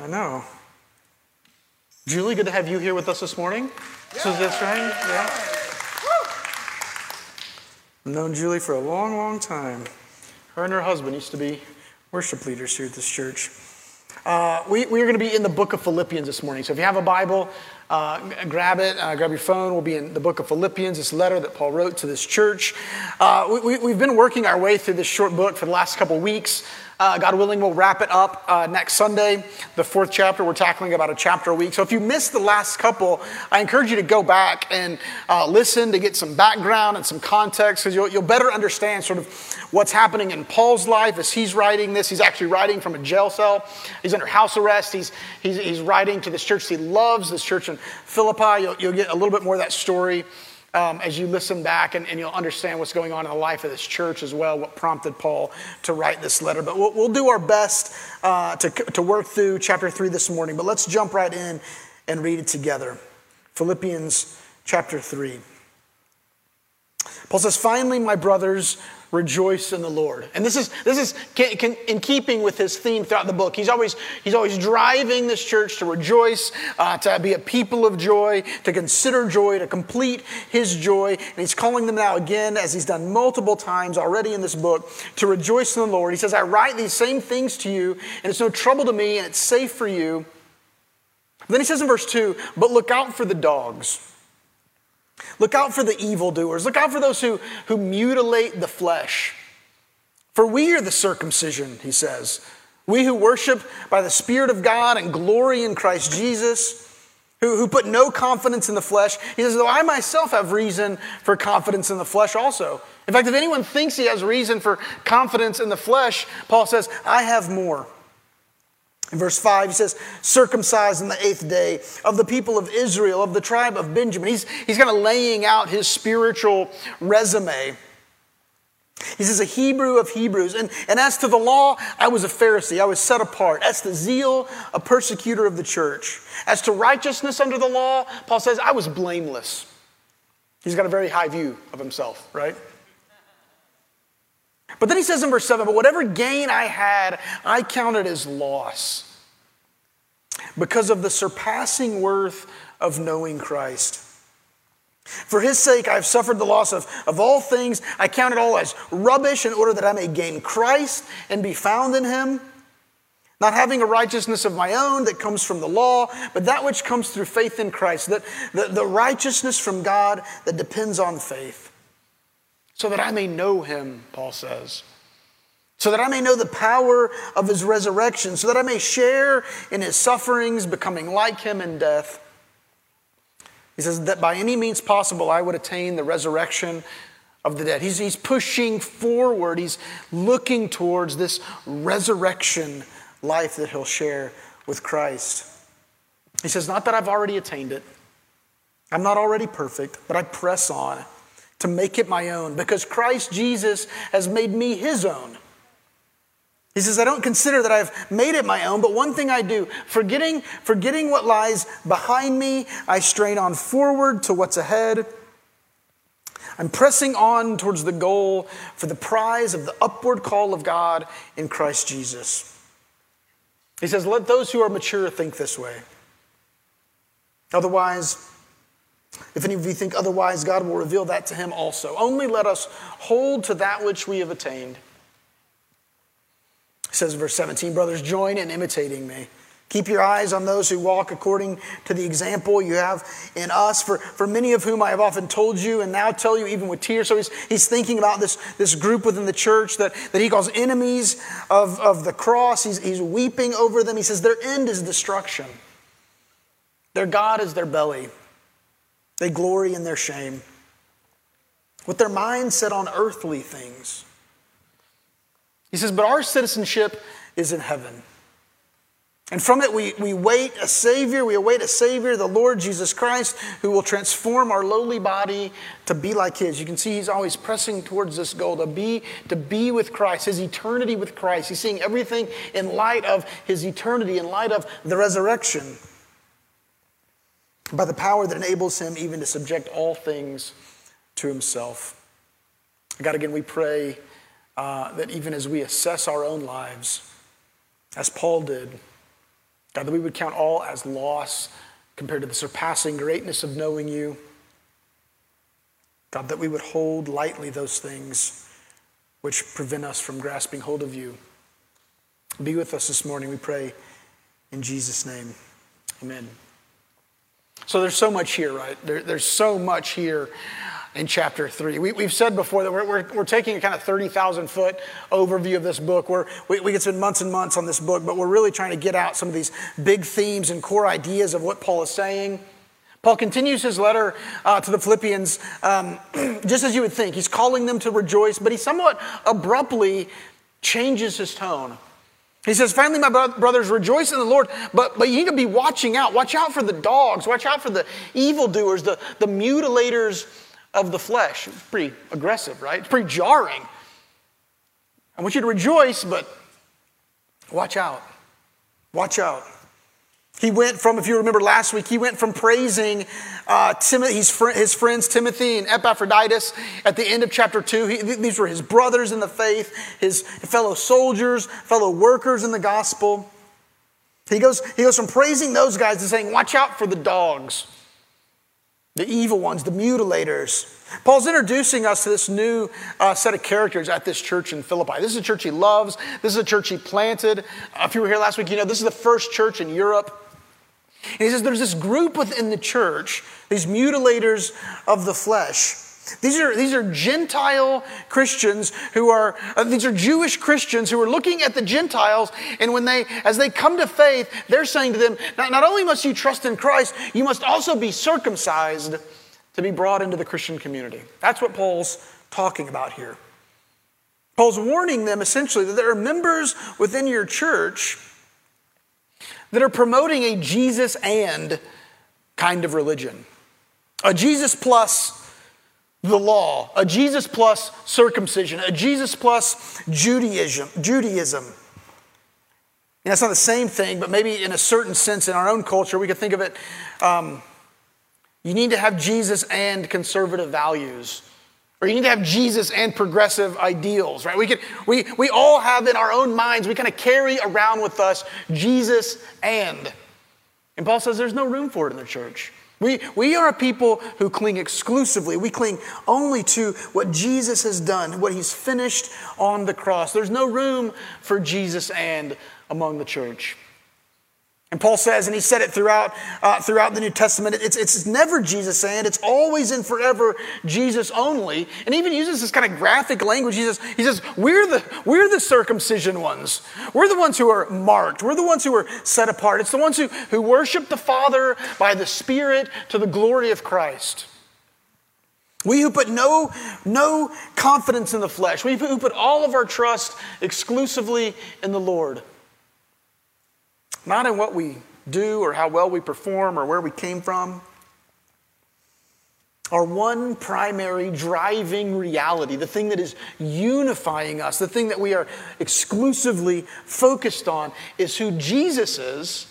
I know. Julie, good to have you here with us this morning. Yeah. So this right? Yeah. I've known Julie for a long, long time. Her and her husband used to be worship leaders here at this church. Uh, we, we are going to be in the book of Philippians this morning. So if you have a Bible, uh, grab it, uh, grab your phone. We'll be in the book of Philippians, this letter that Paul wrote to this church. Uh, we, we've been working our way through this short book for the last couple weeks. Uh, God willing, we'll wrap it up uh, next Sunday. The fourth chapter, we're tackling about a chapter a week. So if you missed the last couple, I encourage you to go back and uh, listen to get some background and some context because you'll, you'll better understand sort of what's happening in Paul's life as he's writing this. He's actually writing from a jail cell, he's under house arrest. He's, he's, he's writing to this church he loves, this church in Philippi. You'll, you'll get a little bit more of that story um, as you listen back and, and, you'll understand what's going on in the life of this church as well, what prompted Paul to write this letter. But we'll, we'll do our best uh, to, to work through chapter 3 this morning. But let's jump right in and read it together. Philippians chapter 3. Paul says, Finally, my brothers, rejoice in the Lord. And this is, this is in keeping with his theme throughout the book. He's always, he's always driving this church to rejoice, uh, to be a people of joy, to consider joy, to complete his joy. And he's calling them now again, as he's done multiple times already in this book, to rejoice in the Lord. He says, I write these same things to you, and it's no trouble to me, and it's safe for you. then he says in verse 2, but look out for the dogs. Look out for the evildoers. Look out for those who, who mutilate the flesh. For we are the circumcision, he says. We who worship by the Spirit of God and glory in Christ Jesus, who, who put no confidence in the flesh. He says, though I myself have reason for confidence in the flesh also. In fact, if anyone thinks he has reason for confidence in the flesh, Paul says, I have more. In verse 5, he says, circumcised on the eighth day of the people of Israel, of the tribe of Benjamin. He's, he's kind of laying out his spiritual resume. He says, a Hebrew of Hebrews. And, and as to the law, I was a Pharisee. I was set apart. As to zeal, a persecutor of the church. As to righteousness under the law, Paul says, I was blameless. He's got a very high view of himself, right? But then he says in verse 7 But whatever gain I had, I counted as loss because of the surpassing worth of knowing Christ. For his sake, I have suffered the loss of, of all things. I count it all as rubbish in order that I may gain Christ and be found in him. Not having a righteousness of my own that comes from the law, but that which comes through faith in Christ, that the, the righteousness from God that depends on faith so that I may know him, Paul says. So that I may know the power of his resurrection, so that I may share in his sufferings, becoming like him in death. He says that by any means possible I would attain the resurrection of the dead. He's, he's pushing forward, he's looking towards this resurrection life that he'll share with Christ. He says, Not that I've already attained it, I'm not already perfect, but I press on to make it my own because Christ Jesus has made me his own. He says, I don't consider that I've made it my own, but one thing I do, forgetting, forgetting what lies behind me, I strain on forward to what's ahead. I'm pressing on towards the goal for the prize of the upward call of God in Christ Jesus. He says, Let those who are mature think this way. Otherwise, if any of you think otherwise, God will reveal that to him also. Only let us hold to that which we have attained. It says verse 17, brothers, join in imitating me. Keep your eyes on those who walk according to the example you have in us, for, for many of whom I have often told you and now tell you even with tears. So he's, he's thinking about this, this group within the church that, that he calls enemies of, of the cross. He's, he's weeping over them. He says their end is destruction, their God is their belly. They glory in their shame, with their minds set on earthly things. He says, But our citizenship is in heaven. And from it, we, we wait a Savior. We await a Savior, the Lord Jesus Christ, who will transform our lowly body to be like His. You can see He's always pressing towards this goal to be, to be with Christ, His eternity with Christ. He's seeing everything in light of His eternity, in light of the resurrection by the power that enables him even to subject all things to himself. God, again, we pray uh, that even as we assess our own lives, as Paul did, God, that we would count all as loss compared to the surpassing greatness of knowing you. God, that we would hold lightly those things which prevent us from grasping hold of you. Be with us this morning, we pray, in Jesus' name. Amen. So there's so much here, right? There, there's so much here in chapter 3. We, have said before that we're, we're, we're, taking a kind of 30,000 foot overview of this book. We're, we, we could spend months and months on this book, but we're really trying to get out some of these big themes and core ideas of what Paul is saying. Paul continues his letter uh, to the Philippians um, just as you would think. He's calling them to rejoice, but he somewhat abruptly changes his tone. He says, Finally, my brothers, rejoice in the Lord, but, but you need to be watching out. Watch out for the dogs. Watch out for the evildoers, the, the mutilators of the flesh. It's pretty aggressive, right? It's pretty jarring. I want you to rejoice, but watch out. Watch out. He went from, if you remember last week, he went from praising uh, his, his friends Timothy and Epaphroditus at the end of chapter 2. He, these were his brothers in the faith, his fellow soldiers, fellow workers in the gospel. He goes, he goes from praising those guys to saying, Watch out for the dogs the evil ones, the mutilators. Paul's introducing us to this new uh, set of characters at this church in Philippi. This is a church he loves. This is a church he planted. Uh, if you were here last week, you know this is the first church in Europe. And he says there's this group within the church, these mutilators of the flesh these are, these are Gentile Christians who are, uh, these are Jewish Christians who are looking at the Gentiles, and when they, as they come to faith, they're saying to them, not, not only must you trust in Christ, you must also be circumcised to be brought into the Christian community. That's what Paul's talking about here. Paul's warning them essentially that there are members within your church that are promoting a Jesus and kind of religion. A Jesus plus the law, a Jesus plus circumcision, a Jesus plus Judaism. Judaism. You not the same thing, but maybe in a certain sense in our own culture, we could think of it. Um, you need to have Jesus and conservative values. Or you need to have Jesus and progressive ideals, right? We, could, we, we all have in our own minds, we kind of carry around with us Jesus and. And Paul says there's no room for it in the church. We, we are a people who cling exclusively. We cling only to what Jesus has done, what he's finished on the cross. There's no room for Jesus and among the church. And Paul says, and he said it throughout, uh, throughout the New Testament, it's, it's never Jesus and it's always and forever Jesus only. And even uses this kind of graphic language. He says, he says we're, the, we're the circumcision ones. We're the ones who are marked. We're the ones who are set apart. It's the ones who, who worship the Father by the Spirit to the glory of Christ. We who put no, no confidence in the flesh, we who put all of our trust exclusively in the Lord. Not in what we do or how well we perform or where we came from. Our one primary driving reality, the thing that is unifying us, the thing that we are exclusively focused on, is who Jesus is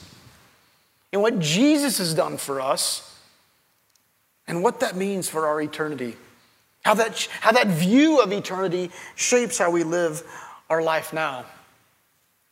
and what Jesus has done for us and what that means for our eternity. How that, how that view of eternity shapes how we live our life now.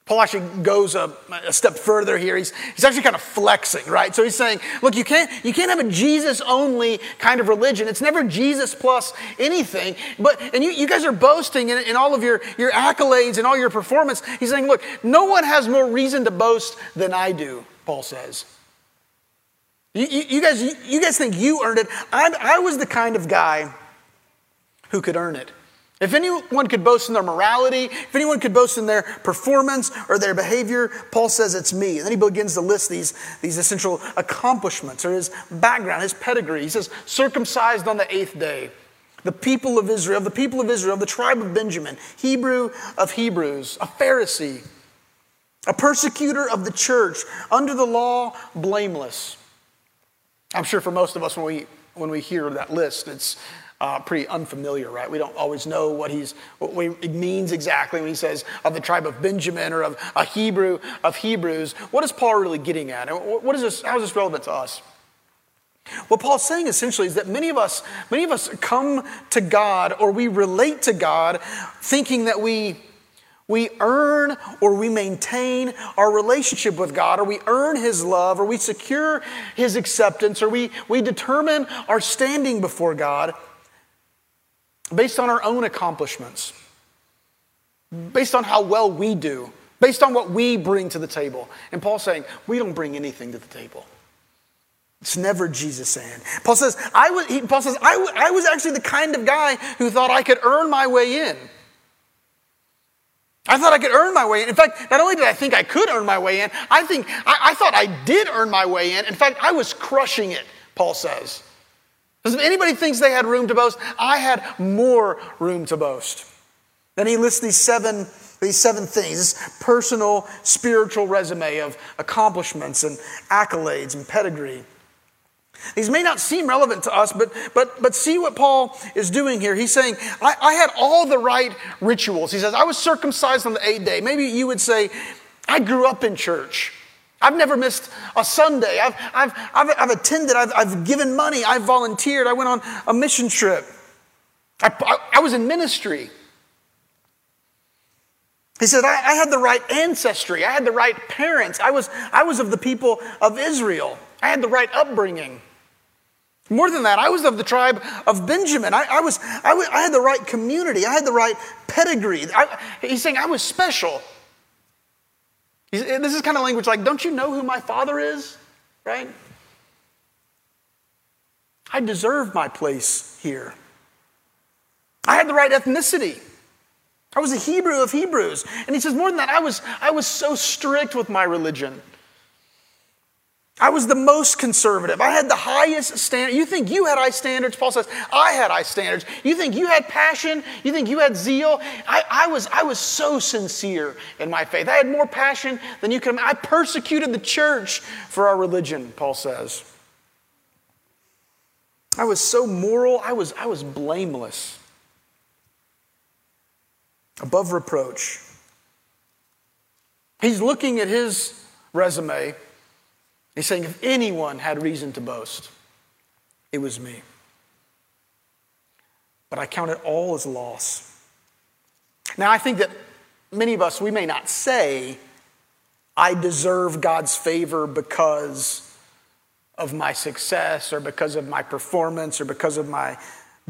Paul actually goes a, a, step further here. He's, he's actually kind of flexing, right? So he's saying, look, you can't, you can't have a Jesus only kind of religion. It's never Jesus plus anything. But, and you, you guys are boasting in, in all of your, your accolades and all your performance. He's saying, look, no one has more reason to boast than I do, Paul says. You, you, you guys, you, you guys think you earned it. I, I was the kind of guy who could earn it. If anyone could boast in their morality, if anyone could boast in their performance or their behavior, Paul says it's me. And then he begins to list these, these essential accomplishments or his background, his pedigree. He says, circumcised on the eighth day, the people of Israel, the people of Israel, the tribe of Benjamin, Hebrew of Hebrews, a Pharisee, a persecutor of the church, under the law, blameless. I'm sure for most of us, when we, when we hear that list, it's uh, pretty unfamiliar, right? We don't always know what, he's, what he means exactly when he says of the tribe of Benjamin or of a Hebrew of Hebrews. What is Paul really getting at? What is this, how is this relevant to us? What Paul's saying essentially is that many of us, many of us come to God or we relate to God thinking that we, We earn or we maintain our relationship with God, or we earn His love, or we secure His acceptance, or we, we determine our standing before God based on our own accomplishments, based on how well we do, based on what we bring to the table. And Paul's saying, we don't bring anything to the table. It's never Jesus saying. Paul says, I was, he, Paul says, I, I was actually the kind of guy who thought I could earn my way in. I thought I could earn my way in. In fact, not only did I think I could earn my way in, I think I, I thought I did earn my way in. In fact, I was crushing it, Paul says. Because if anybody thinks they had room to boast, I had more room to boast. Then he lists these seven, these seven things, this personal, spiritual resume of accomplishments and accolades and pedigree. These may not seem relevant to us, but, but, but see what Paul is doing here. He's saying, I, I had all the right rituals. He says, I was circumcised on the eighth day. Maybe you would say, I grew up in church. I've never missed a Sunday. I've, I've, I've, I've attended, I've, I've given money, I've volunteered, I went on a mission trip. I, I, I was in ministry. He said, I, I, had the right ancestry. I had the right parents. I was, I was of the people of Israel. I had the right upbringing. More than that, I was of the tribe of Benjamin. I, I was, I, had the right community. I had the right pedigree. I, he's saying I was special. This is kind of language like, don't you know who my father is? Right? I deserve my place here. I had the right ethnicity. I was a Hebrew of Hebrews. And he says, more than that, I was, I was so strict with my religion. I was the most conservative. I had the highest standard. You think you had high standards? Paul says, I had high standards. You think you had passion? You think you had zeal? I, I, was, I was so sincere in my faith. I had more passion than you could imagine. I persecuted the church for our religion, Paul says. I was so moral, I was, I was blameless, above reproach. He's looking at his resume He's saying, if anyone had reason to boast, it was me. But I count it all as loss. Now, I think that many of us, we may not say, I deserve God's favor because of my success or because of my performance or because of my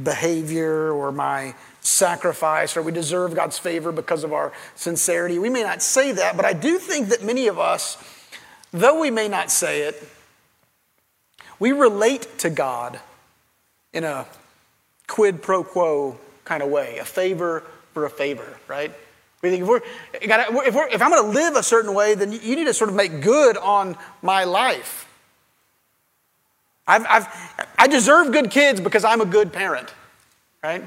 behavior or my sacrifice or we deserve God's favor because of our sincerity. We may not say that, but I do think that many of us Though we may not say it, we relate to God in a quid pro quo kind of way, a favor for a favor, right? We think if, we're, if, we're, if I'm going to live a certain way, then you need to sort of make good on my life. I've, I've, I deserve good kids because I'm a good parent, right?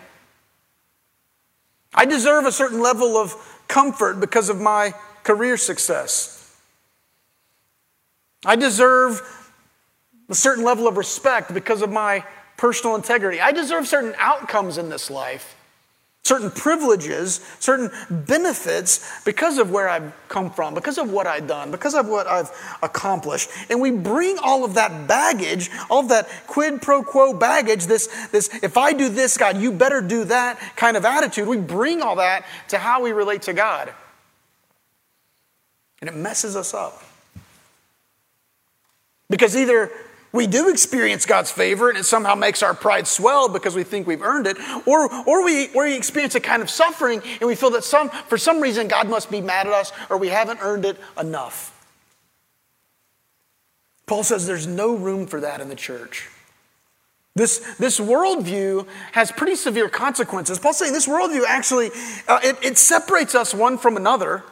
I deserve a certain level of comfort because of my career success. I deserve a certain level of respect because of my personal integrity. I deserve certain outcomes in this life, certain privileges, certain benefits because of where I've come from, because of what I've done, because of what I've accomplished. And we bring all of that baggage, all of that quid pro quo baggage, this, this if I do this, God, you better do that kind of attitude. We bring all that to how we relate to God. And it messes us up. Because either we do experience God's favor and it somehow makes our pride swell because we think we've earned it, or, or, we, or we experience a kind of suffering and we feel that some, for some reason God must be mad at us or we haven't earned it enough. Paul says there's no room for that in the church. This, this worldview has pretty severe consequences. Paul's saying this worldview actually, uh, it, it separates us one from another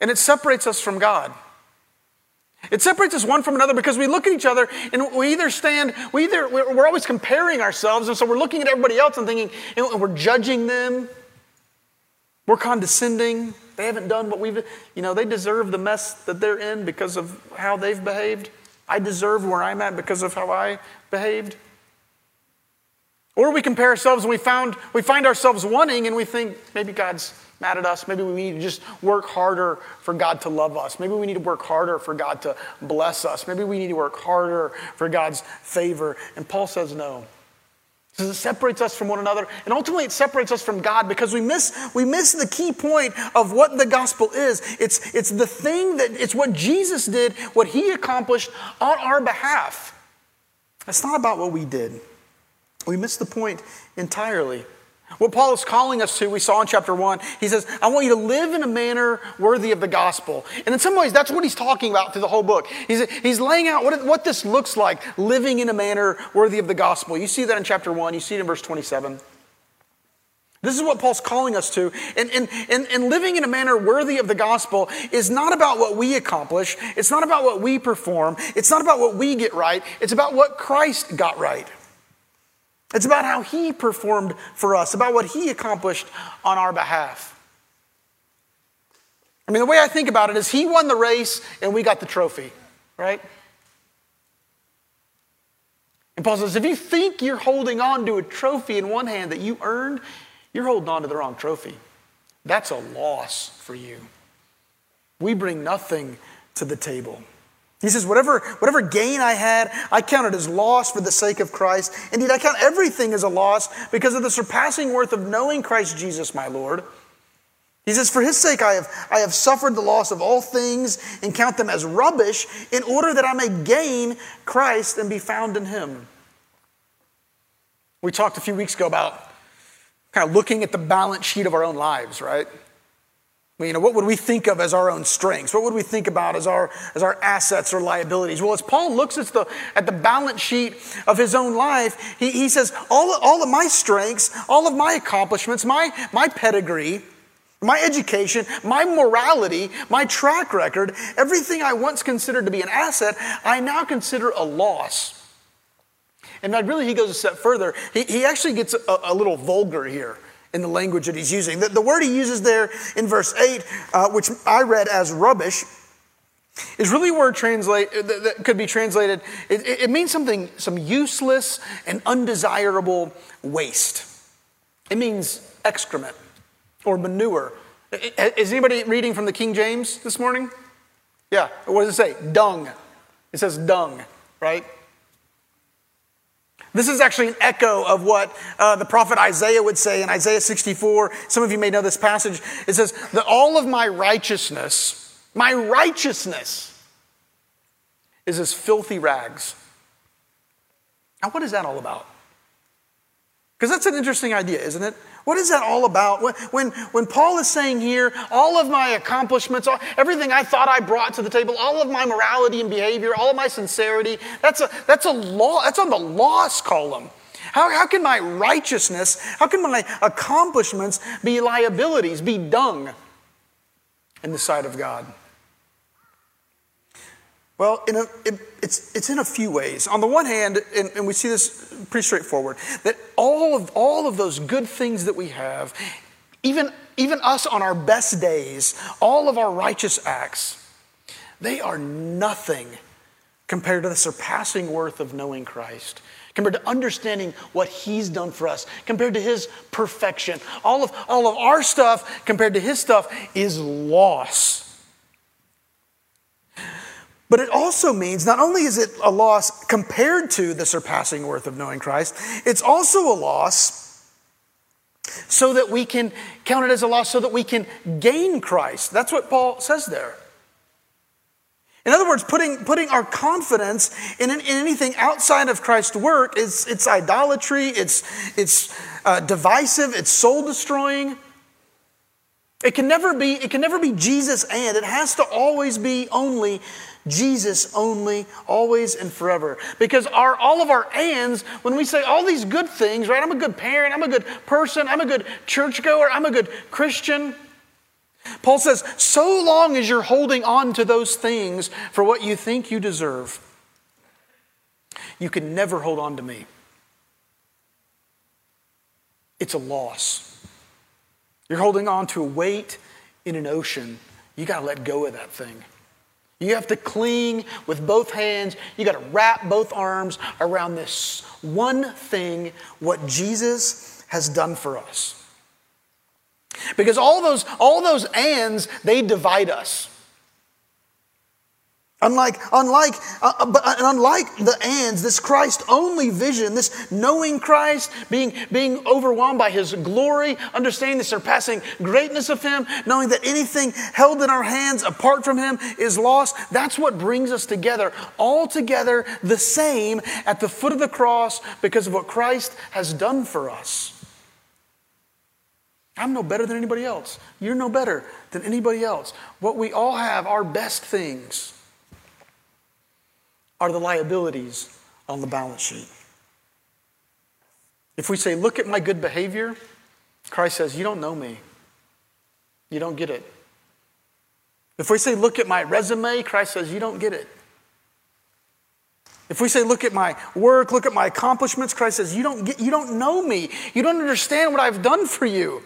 and it separates us from God. It separates us one from another because we look at each other and we either stand, we either, we're always comparing ourselves, and so we're looking at everybody else and thinking, and we're judging them. We're condescending. They haven't done what we've, you know, they deserve the mess that they're in because of how they've behaved. I deserve where I'm at because of how I behaved. Or we compare ourselves and we, found, we find ourselves wanting and we think maybe God's mad at us. Maybe we need to just work harder for God to love us. Maybe we need to work harder for God to bless us. Maybe we need to work harder for God's favor. And Paul says no. So it separates us from one another, and ultimately it separates us from God because we miss, we miss the key point of what the gospel is. It's, it's the thing that, it's what Jesus did, what he accomplished on our behalf. It's not about what we did. We miss the point entirely. What Paul is calling us to, we saw in chapter one, he says, I want you to live in a manner worthy of the gospel. And in some ways, that's what he's talking about through the whole book. He's, he's laying out what, what this looks like, living in a manner worthy of the gospel. You see that in chapter one, you see it in verse 27. This is what Paul's calling us to. And, and, and, and living in a manner worthy of the gospel is not about what we accomplish, it's not about what we perform, it's not about what we get right, it's about what Christ got right. It's about how he performed for us, about what he accomplished on our behalf. I mean, the way I think about it is he won the race and we got the trophy, right? And Paul says, if you think you're holding on to a trophy in one hand that you earned, you're holding on to the wrong trophy. That's a loss for you. We bring nothing to the table. He says, whatever, whatever gain I had, I counted as loss for the sake of Christ. Indeed, I count everything as a loss because of the surpassing worth of knowing Christ Jesus, my Lord. He says, For his sake I have, I have suffered the loss of all things and count them as rubbish in order that I may gain Christ and be found in him. We talked a few weeks ago about kind of looking at the balance sheet of our own lives, right? You know, what would we think of as our own strengths? What would we think about as our, as our assets or liabilities? Well, as Paul looks at the, at the balance sheet of his own life, he, he says, all, all of my strengths, all of my accomplishments, my, my pedigree, my education, my morality, my track record, everything I once considered to be an asset, I now consider a loss. And really, he goes a step further. He, he actually gets a, a little vulgar here in the language that he's using. The, the word he uses there in verse 8, uh, which I read as rubbish, is really a word translate, that, that could be translated, it, it means something, some useless and undesirable waste. It means excrement or manure. Is anybody reading from the King James this morning? Yeah. What does it say? Dung. It says dung, right? This is actually an echo of what uh, the prophet Isaiah would say in Isaiah 64. Some of you may know this passage. It says, that all of my righteousness, my righteousness, is as filthy rags. Now, what is that all about? Because that's an interesting idea, isn't it? What is that all about? When, when, when Paul is saying here, all of my accomplishments, all, everything I thought I brought to the table, all of my morality and behavior, all of my sincerity, that's, a, that's, a law, that's on the loss column. How, how can my righteousness, how can my accomplishments be liabilities, be dung in the sight of God? Well, a, it, it's, it's in a few ways. On the one hand, and, and, we see this pretty straightforward, that all of, all of those good things that we have, even, even us on our best days, all of our righteous acts, they are nothing compared to the surpassing worth of knowing Christ, compared to understanding what He's done for us, compared to His perfection. All of, all of our stuff compared to His stuff is loss. But it also means not only is it a loss compared to the surpassing worth of knowing Christ, it's also a loss so that we can count it as a loss so that we can gain Christ. That's what Paul says there. In other words, putting, putting our confidence in, in anything outside of Christ's work is it's idolatry, it's, it's uh, divisive, it's soul destroying. It can never be, it can never be Jesus and. It has to always be only Jesus only, always and forever. Because our, all of our ands, when we say all these good things, right? I'm a good parent, I'm a good person, I'm a good churchgoer, I'm a good Christian. Paul says, so long as you're holding on to those things for what you think you deserve, you can never hold on to me. It's a loss. You're holding on to a weight in an ocean. You got to let go of that thing. You have to cling with both hands. You got to wrap both arms around this one thing, what Jesus has done for us. Because all those, all those ands, they divide us. Unlike, unlike, uh, uh but uh, unlike the ands, this Christ only vision, this knowing Christ, being, being overwhelmed by his glory, understanding the surpassing greatness of him, knowing that anything held in our hands apart from him is lost, that's what brings us together, all together the same at the foot of the cross because of what Christ has done for us. I'm no better than anybody else. You're no better than anybody else. What we all have, are best things are the liabilities on the balance sheet. If we say, Look at my good behavior, Christ says, You don't know me. You don't get it. If we say, Look at my resume, Christ says, You don't get it. If we say, Look at my work, look at my accomplishments, Christ says, You don't, get, you don't know me. You don't understand what I've done for you.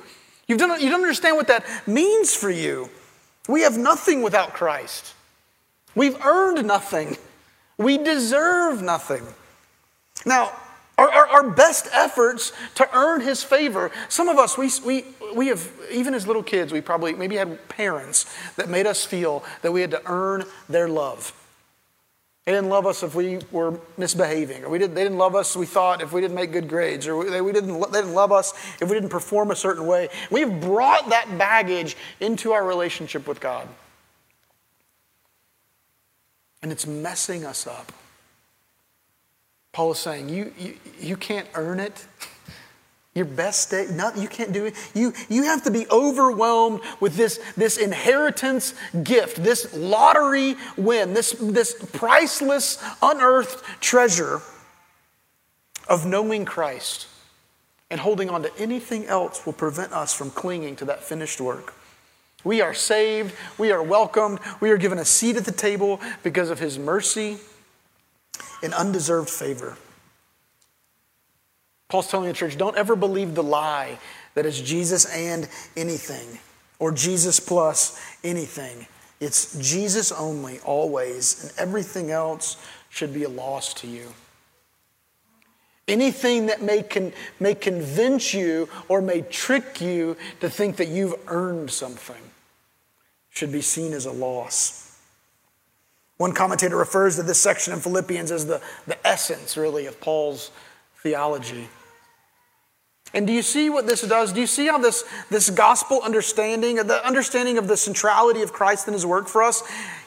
You don't, you don't understand what that means for you. We have nothing without Christ. We've earned nothing. We deserve nothing. Now, our, our, our, best efforts to earn his favor, some of us, we, we, we have, even as little kids, we probably maybe had parents that made us feel that we had to earn their love. They didn't love us if we were misbehaving, or we didn't, they didn't love us, we thought, if we didn't make good grades, or we, they, we didn't, they didn't love us if we didn't perform a certain way. We've brought that baggage into our relationship with God and it's messing us up. Paul is saying, you, you, you can't earn it. Your best day, not, you can't do it. You, you have to be overwhelmed with this, this inheritance gift, this lottery win, this, this priceless, unearthed treasure of knowing Christ. And holding on to anything else will prevent us from clinging to that finished work. We are saved. We are welcomed. We are given a seat at the table because of his mercy and undeserved favor. Paul's telling the church don't ever believe the lie that it's Jesus and anything or Jesus plus anything. It's Jesus only, always, and everything else should be a loss to you. Anything that may, con- may convince you or may trick you to think that you've earned something should be seen as a loss. One commentator refers to this section in Philippians as the, the essence, really, of Paul's theology. And do you see what this does? Do you see how this, this gospel understanding, the understanding of the centrality of Christ and his work for us,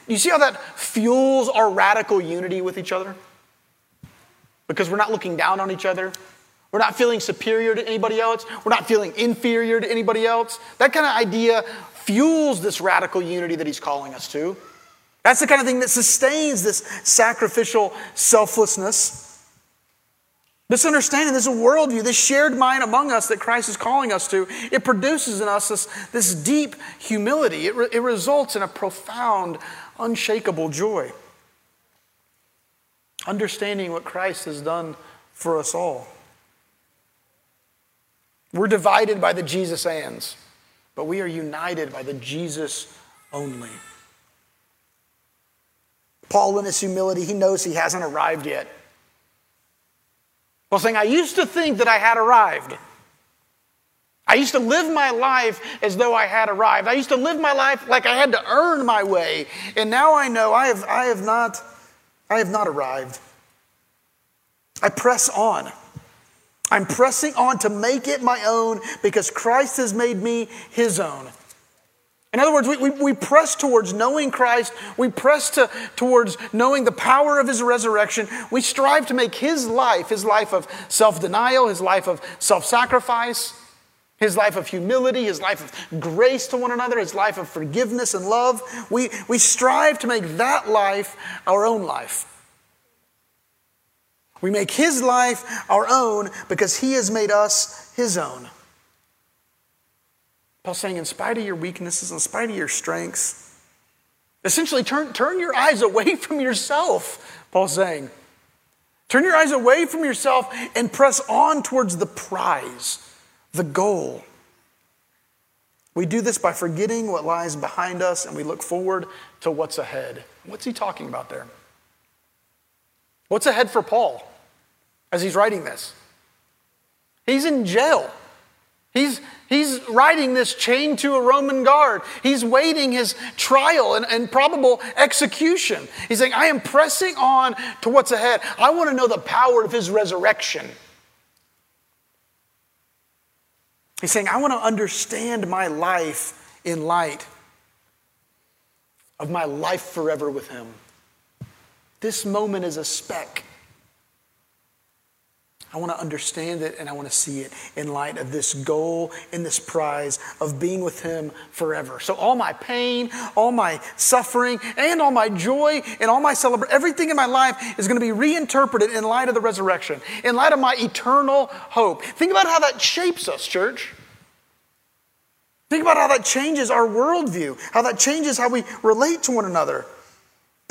do you see how that fuels our radical unity with each other? Because we're not looking down on each other. We're not feeling superior to anybody else. We're not feeling inferior to anybody else. That kind of idea fuels this radical unity that he's calling us to. That's the kind of thing that sustains this sacrificial selflessness. This understanding, this worldview, this shared mind among us that Christ is calling us to, it produces in us this, this deep humility. It, re, it results in a profound, unshakable joy. Understanding what Christ has done for us all. We're divided by the Jesus ands but we are united by the Jesus only. Paul, in his humility, he knows he hasn't arrived yet. Well, saying, I used to think that I had arrived. I used to live my life as though I had arrived. I used to live my life like I had to earn my way. And now I know I have, I have, not, I have not arrived. I press on. I'm pressing on to make it my own because Christ has made me his own. In other words, we, we, we, press towards knowing Christ. We press to, towards knowing the power of his resurrection. We strive to make his life, his life of self denial, his life of self sacrifice, his life of humility, his life of grace to one another, his life of forgiveness and love. We, we strive to make that life our own life. We make his life our own because he has made us his own. Paul's saying, in spite of your weaknesses, in spite of your strengths, essentially turn, turn your eyes away from yourself, Paul's saying. Turn your eyes away from yourself and press on towards the prize, the goal. We do this by forgetting what lies behind us and we look forward to what's ahead. What's he talking about there? What's ahead for Paul? as he's writing this. He's in jail. He's, he's riding this chained to a Roman guard. He's waiting his trial and, and probable execution. He's saying, I am pressing on to what's ahead. I want to know the power of his resurrection. He's saying, I want to understand my life in light of my life forever with him. This moment is a speck. I want to understand it and I want to see it in light of this goal and this prize of being with Him forever. So, all my pain, all my suffering, and all my joy and all my celebration, everything in my life is going to be reinterpreted in light of the resurrection, in light of my eternal hope. Think about how that shapes us, church. Think about how that changes our worldview, how that changes how we relate to one another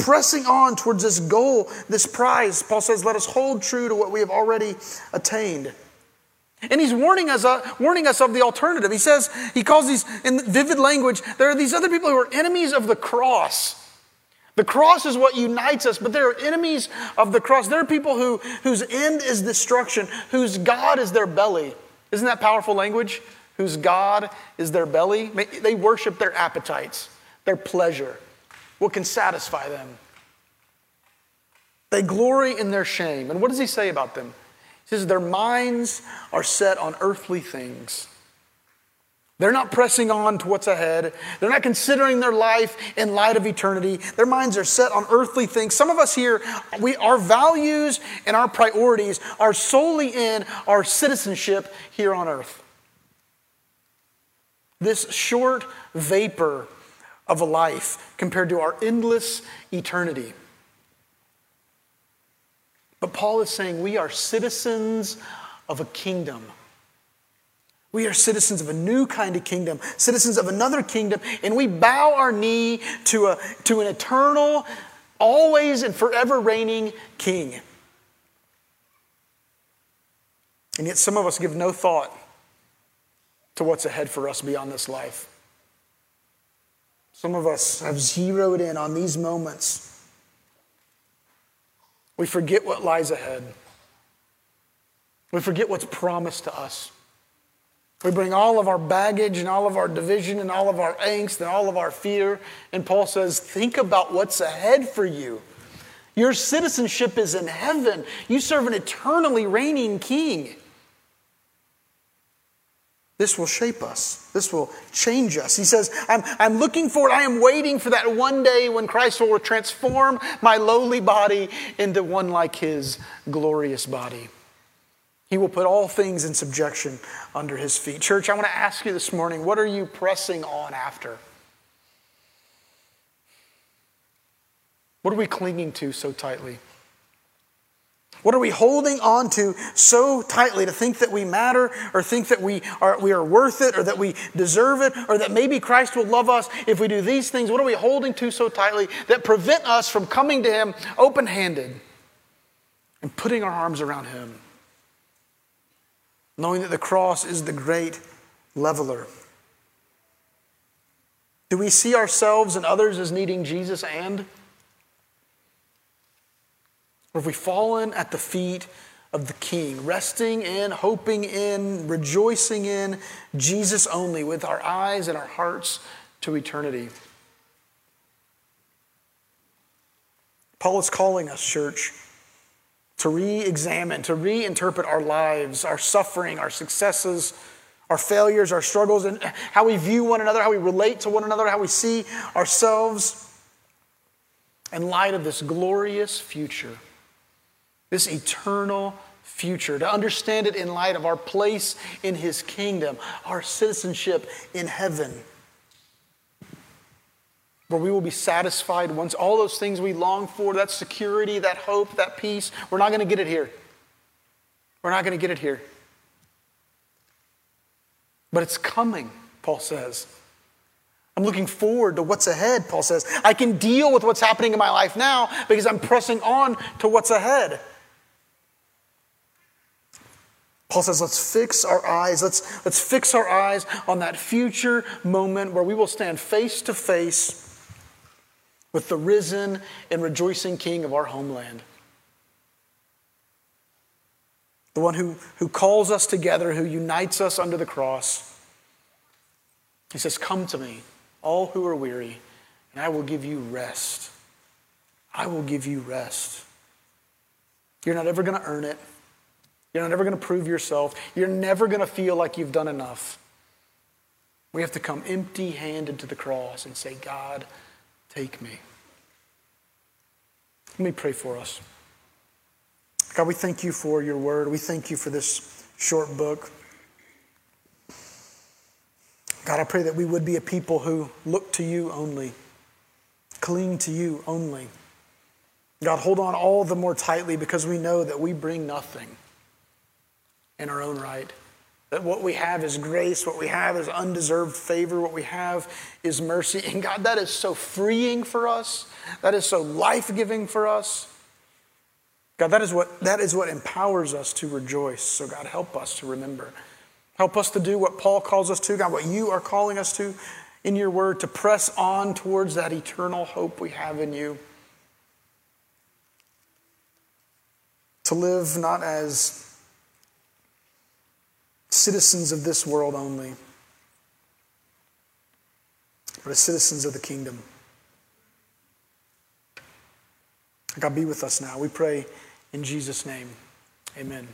pressing on towards this goal, this prize. Paul says, let us hold true to what we have already attained. And he's warning us, uh, warning us of the alternative. He says, he calls these, in vivid language, there are these other people who are enemies of the cross. The cross is what unites us, but there are enemies of the cross. There are people who, whose end is destruction, whose God is their belly. Isn't that powerful language? Whose God is their belly. They worship their appetites, their pleasure what can satisfy them. They glory in their shame. And what does he say about them? He says, Their minds are set on earthly things. They're not pressing on to what's ahead. They're not considering their life in light of eternity. Their minds are set on earthly things. Some of us here, we, our values and our priorities are solely in our citizenship here on earth. This short vapor of a life compared to our endless eternity. But Paul is saying we are citizens of a kingdom. We are citizens of a new kind of kingdom, citizens of another kingdom, and we bow our knee to, a, to an eternal, always and forever reigning king. And yet, some of us give no thought to what's ahead for us beyond this life. Some of us have zeroed in on these moments. We forget what lies ahead. We forget what's promised to us. We bring all of our baggage and all of our division and all of our angst and all of our fear. And Paul says, think about what's ahead for you. Your citizenship is in heaven. You serve an eternally reigning king. This will shape us. This will change us. He says, I'm, I'm looking forward, I am waiting for that one day when Christ will transform my lowly body into one like his glorious body. He will put all things in subjection under his feet. Church, I want to ask you this morning what are you pressing on after? What are we clinging to so tightly? What are we holding on to so tightly to think that we matter or think that we are, we are worth it or that we deserve it or that maybe Christ will love us if we do these things? What are we holding to so tightly that prevent us from coming to Him open handed and putting our arms around Him? Knowing that the cross is the great leveler. Do we see ourselves and others as needing Jesus and? Or have we fallen at the feet of the King, resting in, hoping in, rejoicing in Jesus only with our eyes and our hearts to eternity? Paul is calling us, church, to re examine, to reinterpret our lives, our suffering, our successes, our failures, our struggles, and how we view one another, how we relate to one another, how we see ourselves in light of this glorious future this eternal future, to understand it in light of our place in His kingdom, our citizenship in heaven, where we will be satisfied once all those things we long for, that security, that hope, that peace, we're not going to get it here. We're not going to get it here. But it's coming, Paul says. I'm looking forward to what's ahead, Paul says. I can deal with what's happening in my life now because I'm pressing on to what's ahead. Paul says, let's fix our eyes, let's, let's fix our eyes on that future moment where we will stand face to face with the risen and rejoicing King of our homeland. the one who, who calls us together, who unites us under the cross. He says, Come to me, all who are weary, and I will give you rest. I will give you rest. You're not ever going to earn it. You're never going to prove yourself. You're never going to feel like you've done enough. We have to come empty handed to the cross and say, God, take me. Let me pray for us. God, we thank you for your word. We thank you for this short book. God, I pray that we would be a people who look to you only, cling to you only. God, hold on all the more tightly because we know that we bring nothing in our own right. That what we have is grace, what we have is undeserved favor, what we have is mercy. And God, that is so freeing for us. That is so life giving for us. God, that is, what, that is what empowers us to rejoice. So, God, help us to remember. Help us to do what Paul calls us to, God, what you are calling us to in your word, to press on towards that eternal hope we have in you. To live not as citizens of this world only, but as citizens of the kingdom. God, be with us now. We pray in Jesus' name. Amen.